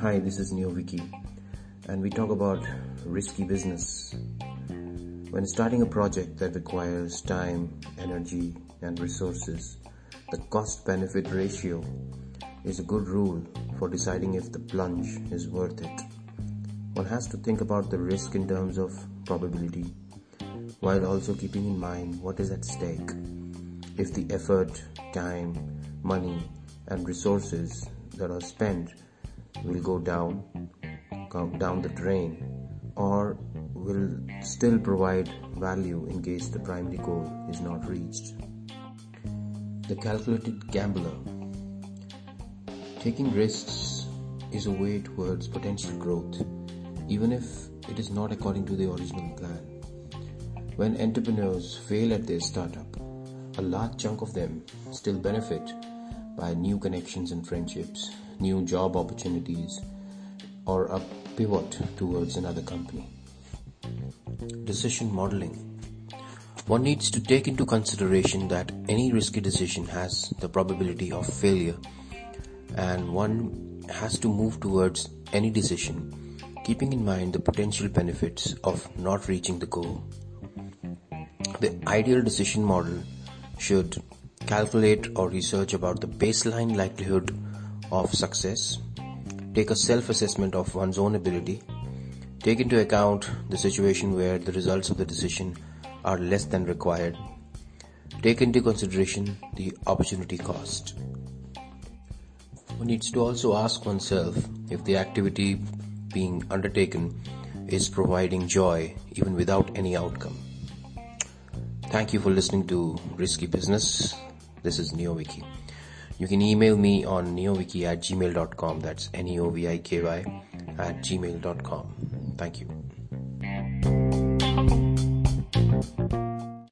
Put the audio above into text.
Hi, this is NeoViky, and we talk about risky business. When starting a project that requires time, energy, and resources, the cost benefit ratio is a good rule for deciding if the plunge is worth it. One has to think about the risk in terms of probability, while also keeping in mind what is at stake. If the effort, time, money, and resources that are spent will go down, down the drain, or will still provide value in case the primary goal is not reached. The calculated gambler. Taking risks is a way towards potential growth, even if it is not according to the original plan. When entrepreneurs fail at their startup, a large chunk of them still benefit by new connections and friendships new job opportunities, or a pivot towards another company. Decision modeling. One needs to take into consideration that any risky decision has the probability of failure, and one has to move towards any decision keeping in mind the potential benefits of not reaching the goal. The ideal decision model should calculate or research about the baseline likelihood of success, take a self-assessment of one's own ability, take into account the situation where the results of the decision are less than required, take into consideration the opportunity cost. One needs to also ask oneself if the activity being undertaken is providing joy even without any outcome. Thank you for listening to Risky Business. This is NeoViky. You can email me on neoviky at gmail.com. That's N-E-O-V-I-K-Y at gmail.com. Thank you.